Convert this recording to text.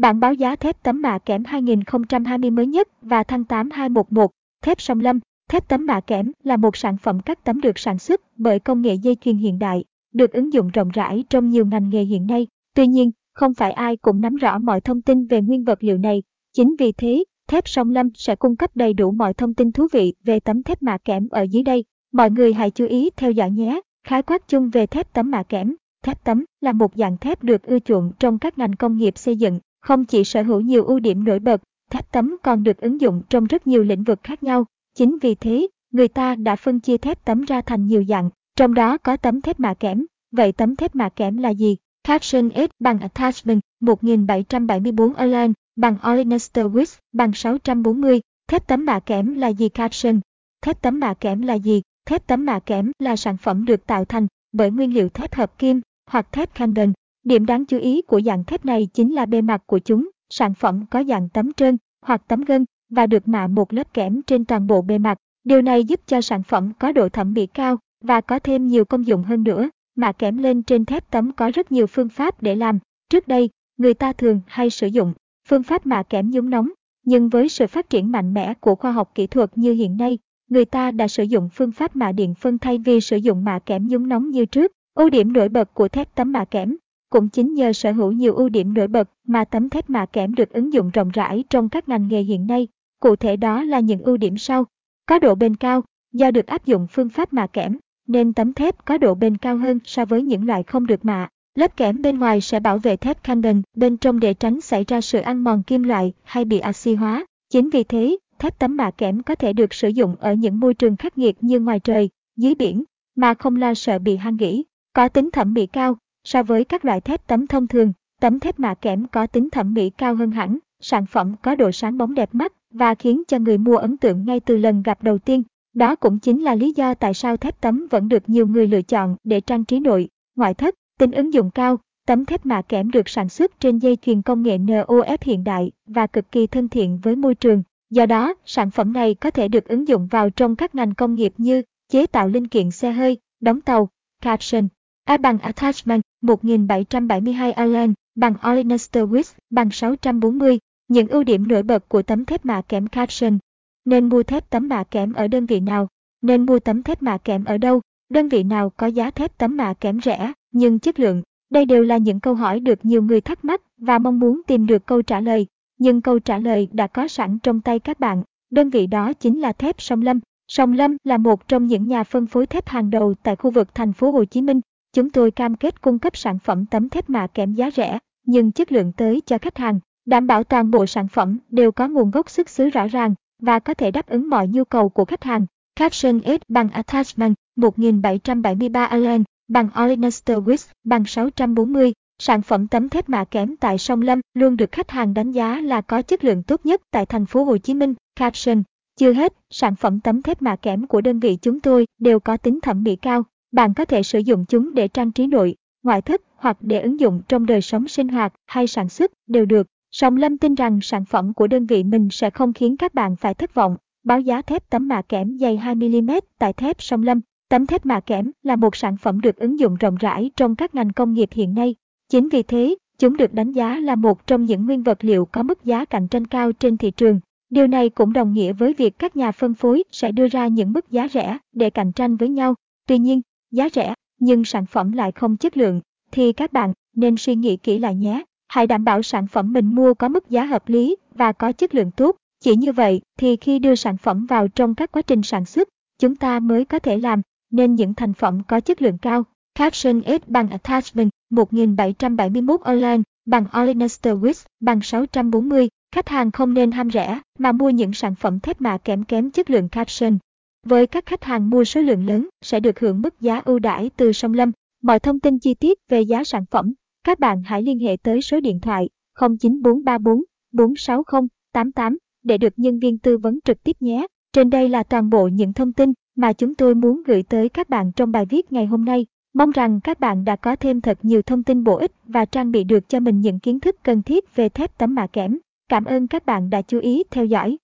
Bản báo giá thép tấm mạ kẽm 2020 mới nhất và tháng 8 211, thép song lâm, thép tấm mạ kẽm là một sản phẩm cắt tấm được sản xuất bởi công nghệ dây chuyền hiện đại, được ứng dụng rộng rãi trong nhiều ngành nghề hiện nay. Tuy nhiên, không phải ai cũng nắm rõ mọi thông tin về nguyên vật liệu này. Chính vì thế, thép song lâm sẽ cung cấp đầy đủ mọi thông tin thú vị về tấm thép mạ kẽm ở dưới đây. Mọi người hãy chú ý theo dõi nhé. Khái quát chung về thép tấm mạ kẽm. Thép tấm là một dạng thép được ưa chuộng trong các ngành công nghiệp xây dựng, không chỉ sở hữu nhiều ưu điểm nổi bật, thép tấm còn được ứng dụng trong rất nhiều lĩnh vực khác nhau. Chính vì thế, người ta đã phân chia thép tấm ra thành nhiều dạng, trong đó có tấm thép mạ kẽm. Vậy tấm thép mạ kẽm là gì? Caption S bằng Attachment 1774 Align bằng Olenester Wix bằng 640. Thép tấm mạ kẽm là gì Caption? Thép tấm mạ kẽm là gì? Thép tấm mạ kẽm là sản phẩm được tạo thành bởi nguyên liệu thép hợp kim hoặc thép Camden. Điểm đáng chú ý của dạng thép này chính là bề mặt của chúng. Sản phẩm có dạng tấm trơn hoặc tấm gân và được mạ một lớp kẽm trên toàn bộ bề mặt. Điều này giúp cho sản phẩm có độ thẩm mỹ cao và có thêm nhiều công dụng hơn nữa. Mạ kẽm lên trên thép tấm có rất nhiều phương pháp để làm. Trước đây, người ta thường hay sử dụng phương pháp mạ kẽm nhúng nóng, nhưng với sự phát triển mạnh mẽ của khoa học kỹ thuật như hiện nay, người ta đã sử dụng phương pháp mạ điện phân thay vì sử dụng mạ kẽm nhúng nóng như trước. Ưu điểm nổi bật của thép tấm mạ kẽm cũng chính nhờ sở hữu nhiều ưu điểm nổi bật mà tấm thép mạ kẽm được ứng dụng rộng rãi trong các ngành nghề hiện nay. Cụ thể đó là những ưu điểm sau. Có độ bền cao, do được áp dụng phương pháp mạ kẽm, nên tấm thép có độ bền cao hơn so với những loại không được mạ. Lớp kẽm bên ngoài sẽ bảo vệ thép Canon bên trong để tránh xảy ra sự ăn mòn kim loại hay bị oxy hóa. Chính vì thế, thép tấm mạ kẽm có thể được sử dụng ở những môi trường khắc nghiệt như ngoài trời, dưới biển, mà không lo sợ bị han gỉ. Có tính thẩm mỹ cao, so với các loại thép tấm thông thường, tấm thép mạ kẽm có tính thẩm mỹ cao hơn hẳn, sản phẩm có độ sáng bóng đẹp mắt và khiến cho người mua ấn tượng ngay từ lần gặp đầu tiên. Đó cũng chính là lý do tại sao thép tấm vẫn được nhiều người lựa chọn để trang trí nội, ngoại thất. Tính ứng dụng cao, tấm thép mạ kẽm được sản xuất trên dây chuyền công nghệ NOF hiện đại và cực kỳ thân thiện với môi trường. Do đó, sản phẩm này có thể được ứng dụng vào trong các ngành công nghiệp như chế tạo linh kiện xe hơi, đóng tàu, caption. A bằng Attachment 1772 Allen bằng Olenester Width bằng 640. Những ưu điểm nổi bật của tấm thép mạ kẽm caption. Nên mua thép tấm mạ kẽm ở đơn vị nào? Nên mua tấm thép mạ kẽm ở đâu? Đơn vị nào có giá thép tấm mạ kẽm rẻ, nhưng chất lượng? Đây đều là những câu hỏi được nhiều người thắc mắc và mong muốn tìm được câu trả lời. Nhưng câu trả lời đã có sẵn trong tay các bạn. Đơn vị đó chính là thép Sông Lâm. Sông Lâm là một trong những nhà phân phối thép hàng đầu tại khu vực thành phố Hồ Chí Minh. Chúng tôi cam kết cung cấp sản phẩm tấm thép mạ kẽm giá rẻ, nhưng chất lượng tới cho khách hàng, đảm bảo toàn bộ sản phẩm đều có nguồn gốc xuất xứ rõ ràng và có thể đáp ứng mọi nhu cầu của khách hàng. Caption S bằng Attachment 1773 Allen bằng Olenester Wix bằng 640. Sản phẩm tấm thép mạ kẽm tại Sông Lâm luôn được khách hàng đánh giá là có chất lượng tốt nhất tại thành phố Hồ Chí Minh. Caption Chưa hết, sản phẩm tấm thép mạ kẽm của đơn vị chúng tôi đều có tính thẩm mỹ cao. Bạn có thể sử dụng chúng để trang trí nội, ngoại thất hoặc để ứng dụng trong đời sống sinh hoạt hay sản xuất đều được. Song Lâm tin rằng sản phẩm của đơn vị mình sẽ không khiến các bạn phải thất vọng. Báo giá thép tấm mạ kẽm dày 2mm tại thép Song Lâm. Tấm thép mạ kẽm là một sản phẩm được ứng dụng rộng rãi trong các ngành công nghiệp hiện nay. Chính vì thế, chúng được đánh giá là một trong những nguyên vật liệu có mức giá cạnh tranh cao trên thị trường. Điều này cũng đồng nghĩa với việc các nhà phân phối sẽ đưa ra những mức giá rẻ để cạnh tranh với nhau. Tuy nhiên, giá rẻ nhưng sản phẩm lại không chất lượng thì các bạn nên suy nghĩ kỹ lại nhé. Hãy đảm bảo sản phẩm mình mua có mức giá hợp lý và có chất lượng tốt. Chỉ như vậy thì khi đưa sản phẩm vào trong các quá trình sản xuất, chúng ta mới có thể làm nên những thành phẩm có chất lượng cao. Caption S bằng Attachment 1771 Online bằng Olenester Wix bằng 640. Khách hàng không nên ham rẻ mà mua những sản phẩm thép mạ kém kém chất lượng Caption. Với các khách hàng mua số lượng lớn sẽ được hưởng mức giá ưu đãi từ Song Lâm. Mọi thông tin chi tiết về giá sản phẩm, các bạn hãy liên hệ tới số điện thoại 09434 460 88 để được nhân viên tư vấn trực tiếp nhé. Trên đây là toàn bộ những thông tin mà chúng tôi muốn gửi tới các bạn trong bài viết ngày hôm nay. Mong rằng các bạn đã có thêm thật nhiều thông tin bổ ích và trang bị được cho mình những kiến thức cần thiết về thép tấm mạ kẽm. Cảm ơn các bạn đã chú ý theo dõi.